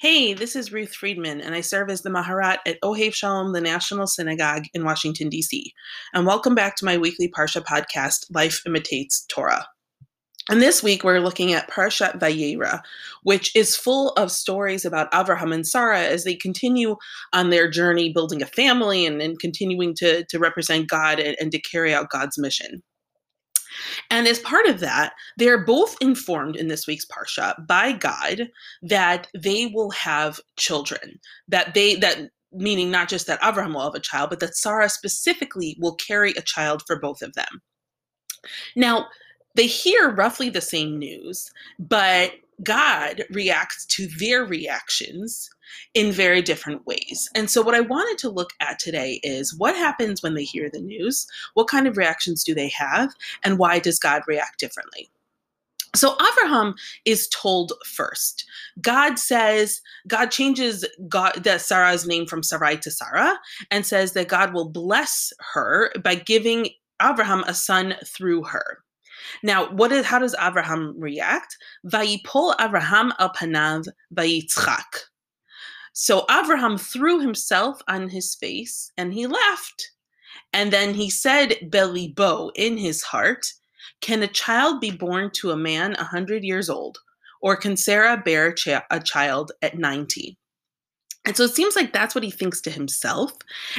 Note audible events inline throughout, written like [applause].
Hey, this is Ruth Friedman, and I serve as the Maharat at Ohev Shalom, the National Synagogue in Washington, D.C. And welcome back to my weekly Parsha podcast, Life Imitates Torah. And this week we're looking at Parshat Vayera, which is full of stories about Avraham and Sarah as they continue on their journey building a family and, and continuing to, to represent God and, and to carry out God's mission. And as part of that, they're both informed in this week's parsha by God that they will have children, that they that meaning not just that Abraham will have a child, but that Sarah specifically will carry a child for both of them. Now, they hear roughly the same news, but God reacts to their reactions in very different ways. And so, what I wanted to look at today is what happens when they hear the news? What kind of reactions do they have? And why does God react differently? So Abraham is told first. God says, God changes God that Sarah's name from Sarai to Sarah and says that God will bless her by giving Abraham a son through her. Now, what is how does Abraham react? Vayipol Abraham al panav vayitzchak. So Abraham threw himself on his face and he laughed. And then he said, Belibo, in his heart, Can a child be born to a man a hundred years old? Or can Sarah bear a child at 90? And so it seems like that's what he thinks to himself.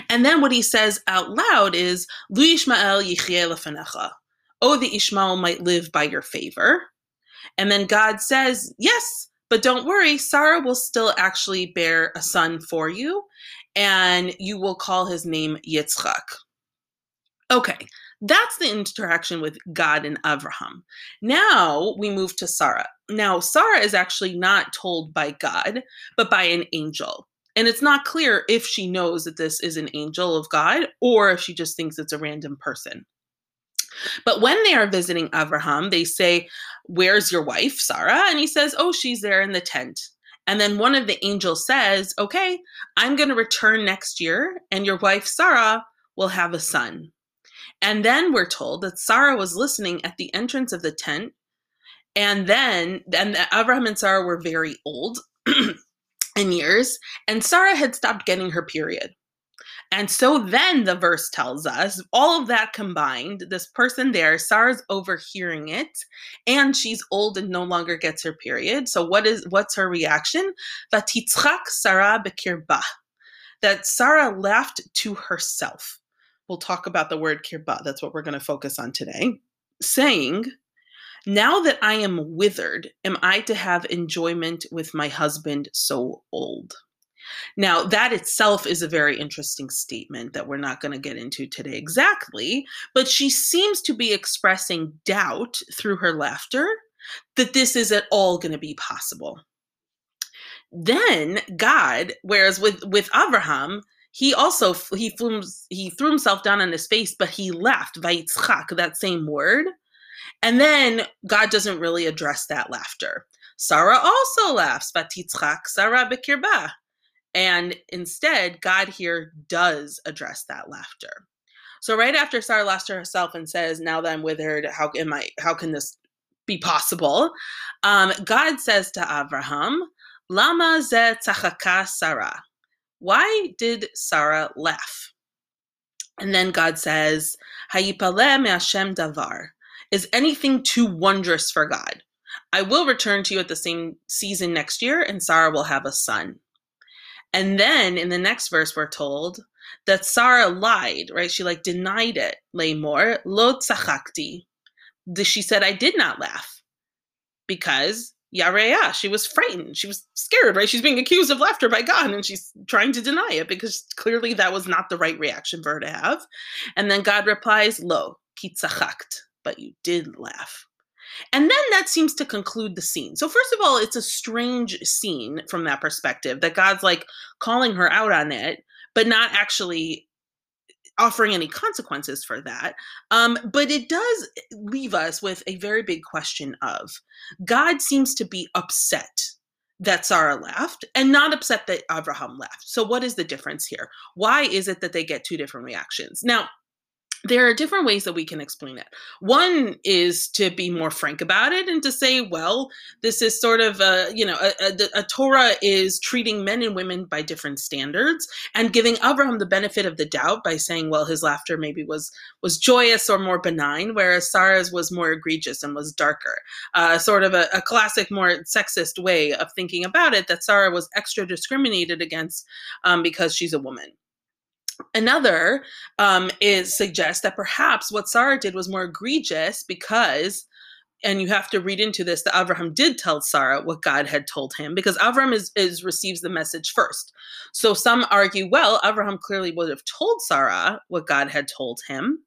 And then what he says out loud is, Lu Ishmael lefanecha. Oh, the Ishmael might live by your favor. And then God says, Yes, but don't worry, Sarah will still actually bear a son for you, and you will call his name Yitzchak. Okay, that's the interaction with God and Abraham. Now we move to Sarah. Now, Sarah is actually not told by God, but by an angel. And it's not clear if she knows that this is an angel of God or if she just thinks it's a random person. But when they are visiting Abraham, they say, Where's your wife, Sarah? And he says, Oh, she's there in the tent. And then one of the angels says, Okay, I'm going to return next year, and your wife, Sarah, will have a son. And then we're told that Sarah was listening at the entrance of the tent. And then, and Abraham and Sarah were very old [clears throat] in years, and Sarah had stopped getting her period. And so then the verse tells us all of that combined, this person there, Sarah's overhearing it, and she's old and no longer gets her period. So what is what's her reaction? Vatitzchak Sarah bekirba. That Sarah laughed to herself. We'll talk about the word kirba. That's what we're going to focus on today. Saying, now that I am withered, am I to have enjoyment with my husband so old? Now, that itself is a very interesting statement that we're not going to get into today exactly, but she seems to be expressing doubt through her laughter that this is at all going to be possible. Then God, whereas with with Abraham, he also he threw, he threw himself down on his face, but he laughed, vaitzchak, that same word. And then God doesn't really address that laughter. Sarah also laughs, vatitzchak Sarah bekirba. And instead, God here does address that laughter. So right after Sarah laughs to herself and says, "Now that I'm withered, how am I? How can this be possible?" Um, God says to Abraham, "Lama ze tzachaka Sarah." Why did Sarah laugh? And then God says, "Hayipale Hashem davar." Is anything too wondrous for God? I will return to you at the same season next year, and Sarah will have a son. And then in the next verse, we're told that Sarah lied, right? She like denied it. Lamor, lo tzachakti. She said, I did not laugh because Yareya, she was frightened. She was scared, right? She's being accused of laughter by God and she's trying to deny it because clearly that was not the right reaction for her to have. And then God replies, Lo, kitzachakt, but you did laugh. And then that seems to conclude the scene. So, first of all, it's a strange scene from that perspective that God's like calling her out on it, but not actually offering any consequences for that. Um, but it does leave us with a very big question of God seems to be upset that Sarah left and not upset that Abraham left. So, what is the difference here? Why is it that they get two different reactions? Now, there are different ways that we can explain it. One is to be more frank about it and to say, well, this is sort of a, you know, a, a, a, Torah is treating men and women by different standards and giving Abraham the benefit of the doubt by saying, well, his laughter maybe was was joyous or more benign, whereas Sarah's was more egregious and was darker. Uh, sort of a, a classic, more sexist way of thinking about it that Sarah was extra discriminated against um, because she's a woman. Another um, is suggests that perhaps what Sarah did was more egregious because, and you have to read into this, that Abraham did tell Sarah what God had told him because Abraham is, is receives the message first. So some argue, well, Abraham clearly would have told Sarah what God had told him,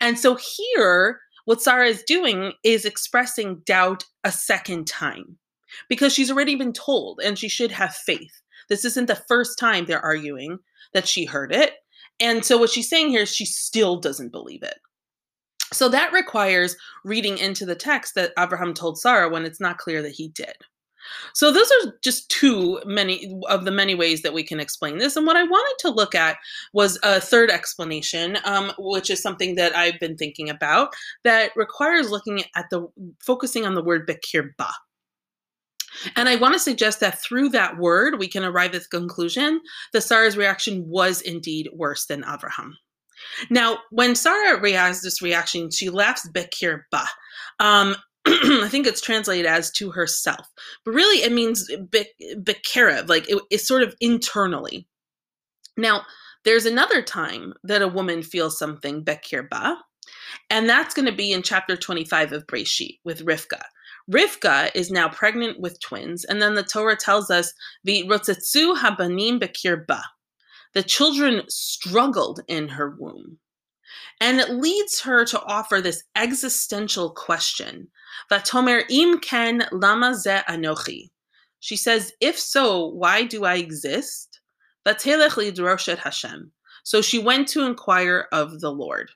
and so here, what Sarah is doing is expressing doubt a second time because she's already been told and she should have faith. This isn't the first time they're arguing that she heard it. And so what she's saying here is she still doesn't believe it. So that requires reading into the text that Abraham told Sarah when it's not clear that he did. So those are just two many of the many ways that we can explain this. And what I wanted to look at was a third explanation, um, which is something that I've been thinking about that requires looking at the focusing on the word bekir ba. And I want to suggest that through that word, we can arrive at the conclusion that Sarah's reaction was indeed worse than Abraham. Now, when Sarah has this reaction, she laughs bekir ba. Um, [clears throat] I think it's translated as to herself, but really it means be- bekerev, like it, it's sort of internally. Now, there's another time that a woman feels something bekir ba, and that's going to be in chapter 25 of Breshit with Rivka. Rivka is now pregnant with twins, and then the Torah tells us, the "V'rotzetzu habanim bekir ba." The children struggled in her womb. And it leads her to offer this existential question. Vatomer im ken lama ze anochi. She says, if so, why do I exist? Vatelech lidroshet Hashem. So she went to inquire of the Lord.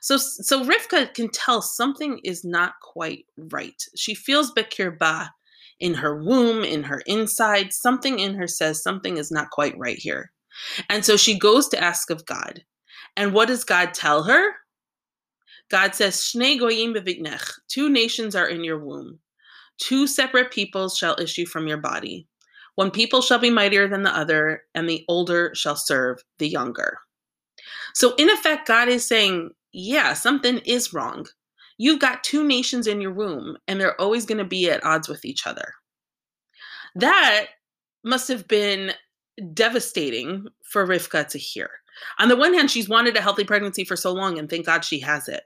So, so Rivka can tell something is not quite right. She feels Bekir Ba in her womb, in her inside. Something in her says something is not quite right here. And so she goes to ask of God. And what does God tell her? God says, Shnei goyim bevitnech, two nations are in your womb. Two separate peoples shall issue from your body. One people shall be mightier than the other, and the older shall serve the younger. So, in effect, God is saying, yeah, something is wrong. You've got two nations in your womb, and they're always going to be at odds with each other. That must have been devastating for Rivka to hear. On the one hand, she's wanted a healthy pregnancy for so long, and thank God she has it.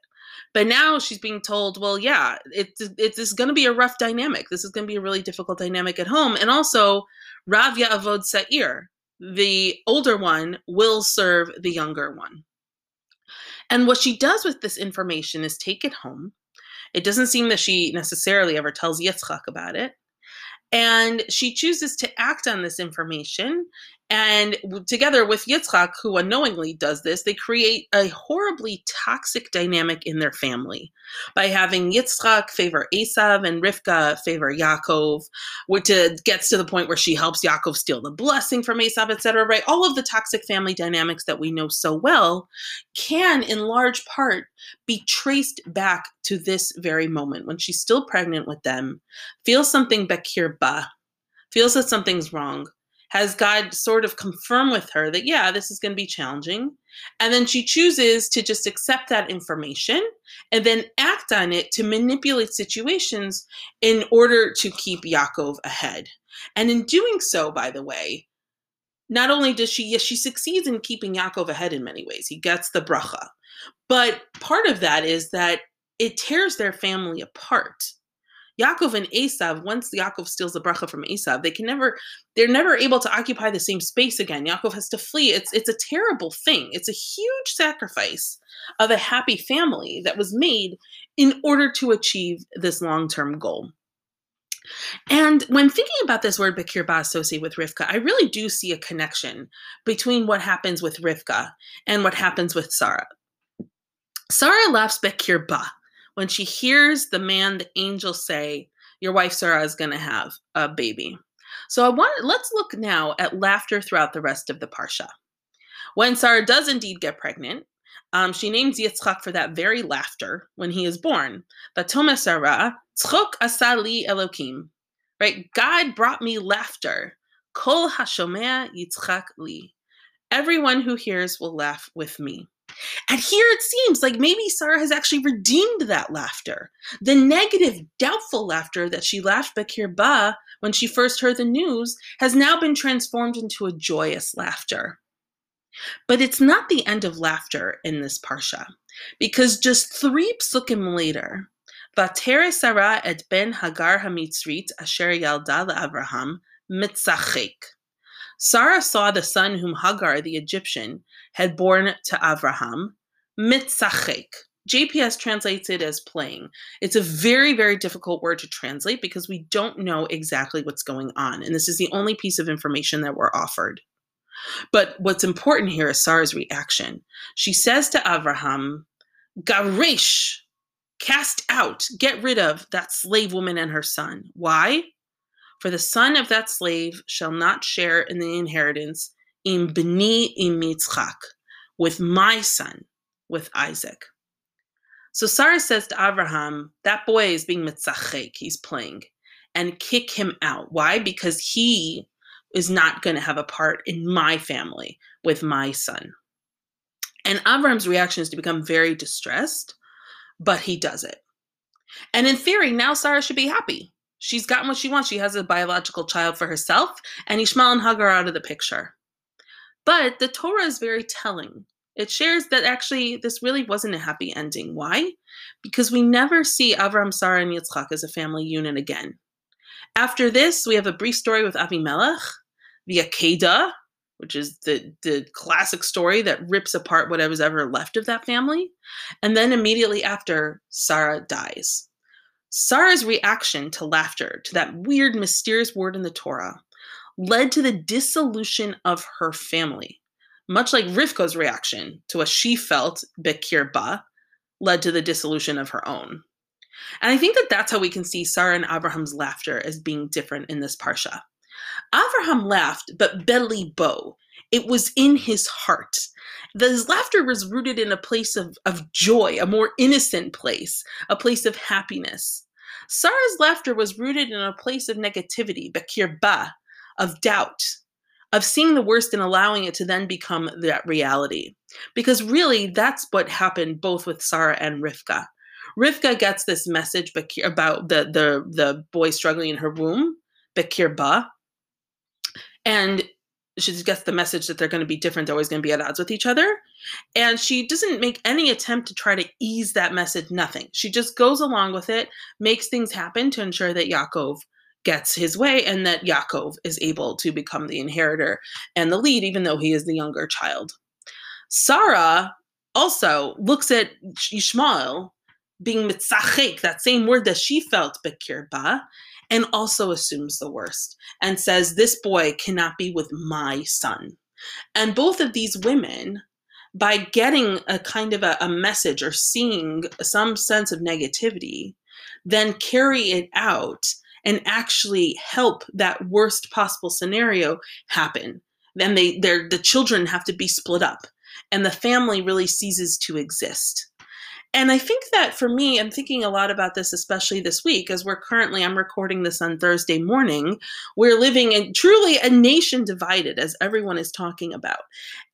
But now she's being told, well, yeah, it's it's going to be a rough dynamic. This is going to be a really difficult dynamic at home. And also, Rav Ya'avod Sa'ir, the older one, will serve the younger one. And what she does with this information is take it home. It doesn't seem that she necessarily ever tells Yitzchak about it. And she chooses to act on this information and together with Yitzchak, who unknowingly does this, they create a horribly toxic dynamic in their family by having Yitzchak favor Esav and Rivka favor Yaakov, which uh, gets to the point where she helps Yaakov steal the blessing from Esav, etc. Right? All of the toxic family dynamics that we know so well can, in large part, be traced back to this very moment when she's still pregnant with them, feels something Bekir Ba, feels that something's wrong has God sort of confirm with her that, yeah, this is going to be challenging. And then she chooses to just accept that information and then act on it to manipulate situations in order to keep Yaakov ahead. And in doing so, by the way, not only does she, yes, she succeeds in keeping Yaakov ahead in many ways. He gets the bracha. But part of that is that it tears their family apart Yaakov and Esav, once Yaakov steals the bracha from Esav, they can never, they're never able to occupy the same space again. Yaakov has to flee. It's it's a terrible thing. It's a huge sacrifice of a happy family that was made in order to achieve this long-term goal. And when thinking about this word Bekir Ba associated with Rivka, I really do see a connection between what happens with Rivka and what happens with Sarah. Sarah laughs Bekir Ba when she hears the man, the angel say, Your wife Sarah is going to have a baby. So I want let's look now at laughter throughout the rest of the parsha. When Sarah does indeed get pregnant, Um, she names Yitzchak for that very laughter when he is born. Vatoma Sarah, tzchok asali Elokim. Right? God brought me laughter. Kol hashomea Yitzchak li. Everyone who hears will laugh with me. And here it seems like maybe Sarah has actually redeemed that laughter. The negative, doubtful laughter that she laughed Bekir Ba when she first heard the news has now been transformed into a joyous laughter. But it's not the end of laughter in this parsha, because just three psukim later, Vatere Sarah et ben Hagar hamitzrit asher yalda Avraham mitzachek. Sarah saw the son whom Hagar the Egyptian had born to Avraham, mitzachek. JPS translates it as playing. It's a very, very difficult word to translate because we don't know exactly what's going on. And this is the only piece of information that we're offered. But what's important here is Sarah's reaction. She says to Avraham, Garish, cast out, get rid of that slave woman and her son. Why? For the son of that slave shall not share in the inheritance in b'ni im Yitzchak, with my son, with Isaac. So Sarah says to Abraham, that boy is being mitzachek, he's playing, and kick him out. Why? Because he is not going to have a part in my family with my son. And Abraham's reaction is to become very distressed, but he does it. And in theory, now Sarah should be happy. She's gotten what she wants. She has a biological child for herself, and Ishmael and Hagar out of the picture. But the Torah is very telling. It shares that actually this really wasn't a happy ending. Why? Because we never see Avram, Sarah, and Yitzchak as a family unit again. After this, we have a brief story with Avimelech, the Akedah, which is the, the classic story that rips apart whatever's ever left of that family. And then immediately after, Sarah dies. Sarah's reaction to laughter, to that weird, mysterious word in the Torah, led to the dissolution of her family, much like Rivka's reaction to what she felt, Bekir Ba, led to the dissolution of her own. And I think that that's how we can see Sarah and Abraham's laughter as being different in this parsha. Abraham laughed, but belibo. It was in his heart. His laughter was rooted in a place of, of joy, a more innocent place, a place of happiness. Sarah's laughter was rooted in a place of negativity, bakirba, of doubt, of seeing the worst and allowing it to then become that reality. Because really, that's what happened both with Sarah and Rivka. Rivka gets this message about the, the, the boy struggling in her womb, bakirba, and she gets the message that they're going to be different they're always going to be at odds with each other. And she doesn't make any attempt to try to ease that message nothing. She just goes along with it makes things happen to ensure that yaakov gets his way and that yaakov is able to become the inheritor and the lead even though he is the younger child. Sarah also looks at ishmael being mitzachek, that same word that she felt bekirba, and also assumes the worst and says, This boy cannot be with my son. And both of these women, by getting a kind of a, a message or seeing some sense of negativity, then carry it out and actually help that worst possible scenario happen. Then they the children have to be split up and the family really ceases to exist. And I think that for me, I'm thinking a lot about this, especially this week, as we're currently, I'm recording this on Thursday morning. We're living in truly a nation divided, as everyone is talking about.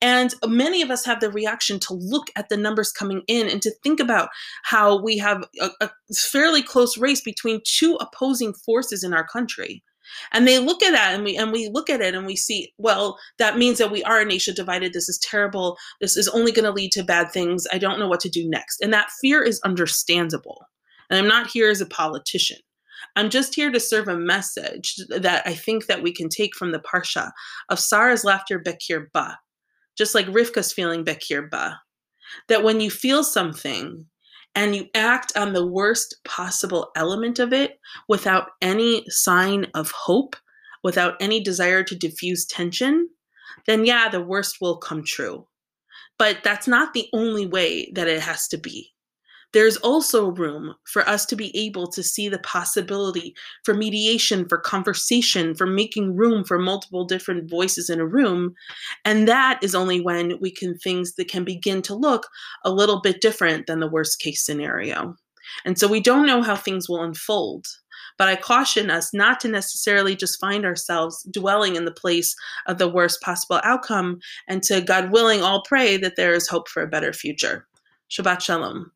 And many of us have the reaction to look at the numbers coming in and to think about how we have a, a fairly close race between two opposing forces in our country. And they look at that and we and we look at it and we see, well, that means that we are a nation divided. This is terrible. This is only going to lead to bad things. I don't know what to do next. And that fear is understandable. And I'm not here as a politician. I'm just here to serve a message that I think that we can take from the Parsha of Sarah's laughter Bekir Ba, just like Rivka's feeling Bekir Ba. That when you feel something, and you act on the worst possible element of it without any sign of hope, without any desire to diffuse tension, then yeah, the worst will come true. But that's not the only way that it has to be. There's also room for us to be able to see the possibility for mediation, for conversation, for making room for multiple different voices in a room. And that is only when we can things that can begin to look a little bit different than the worst case scenario. And so we don't know how things will unfold. But I caution us not to necessarily just find ourselves dwelling in the place of the worst possible outcome and to, God willing, all pray that there is hope for a better future. Shabbat Shalom.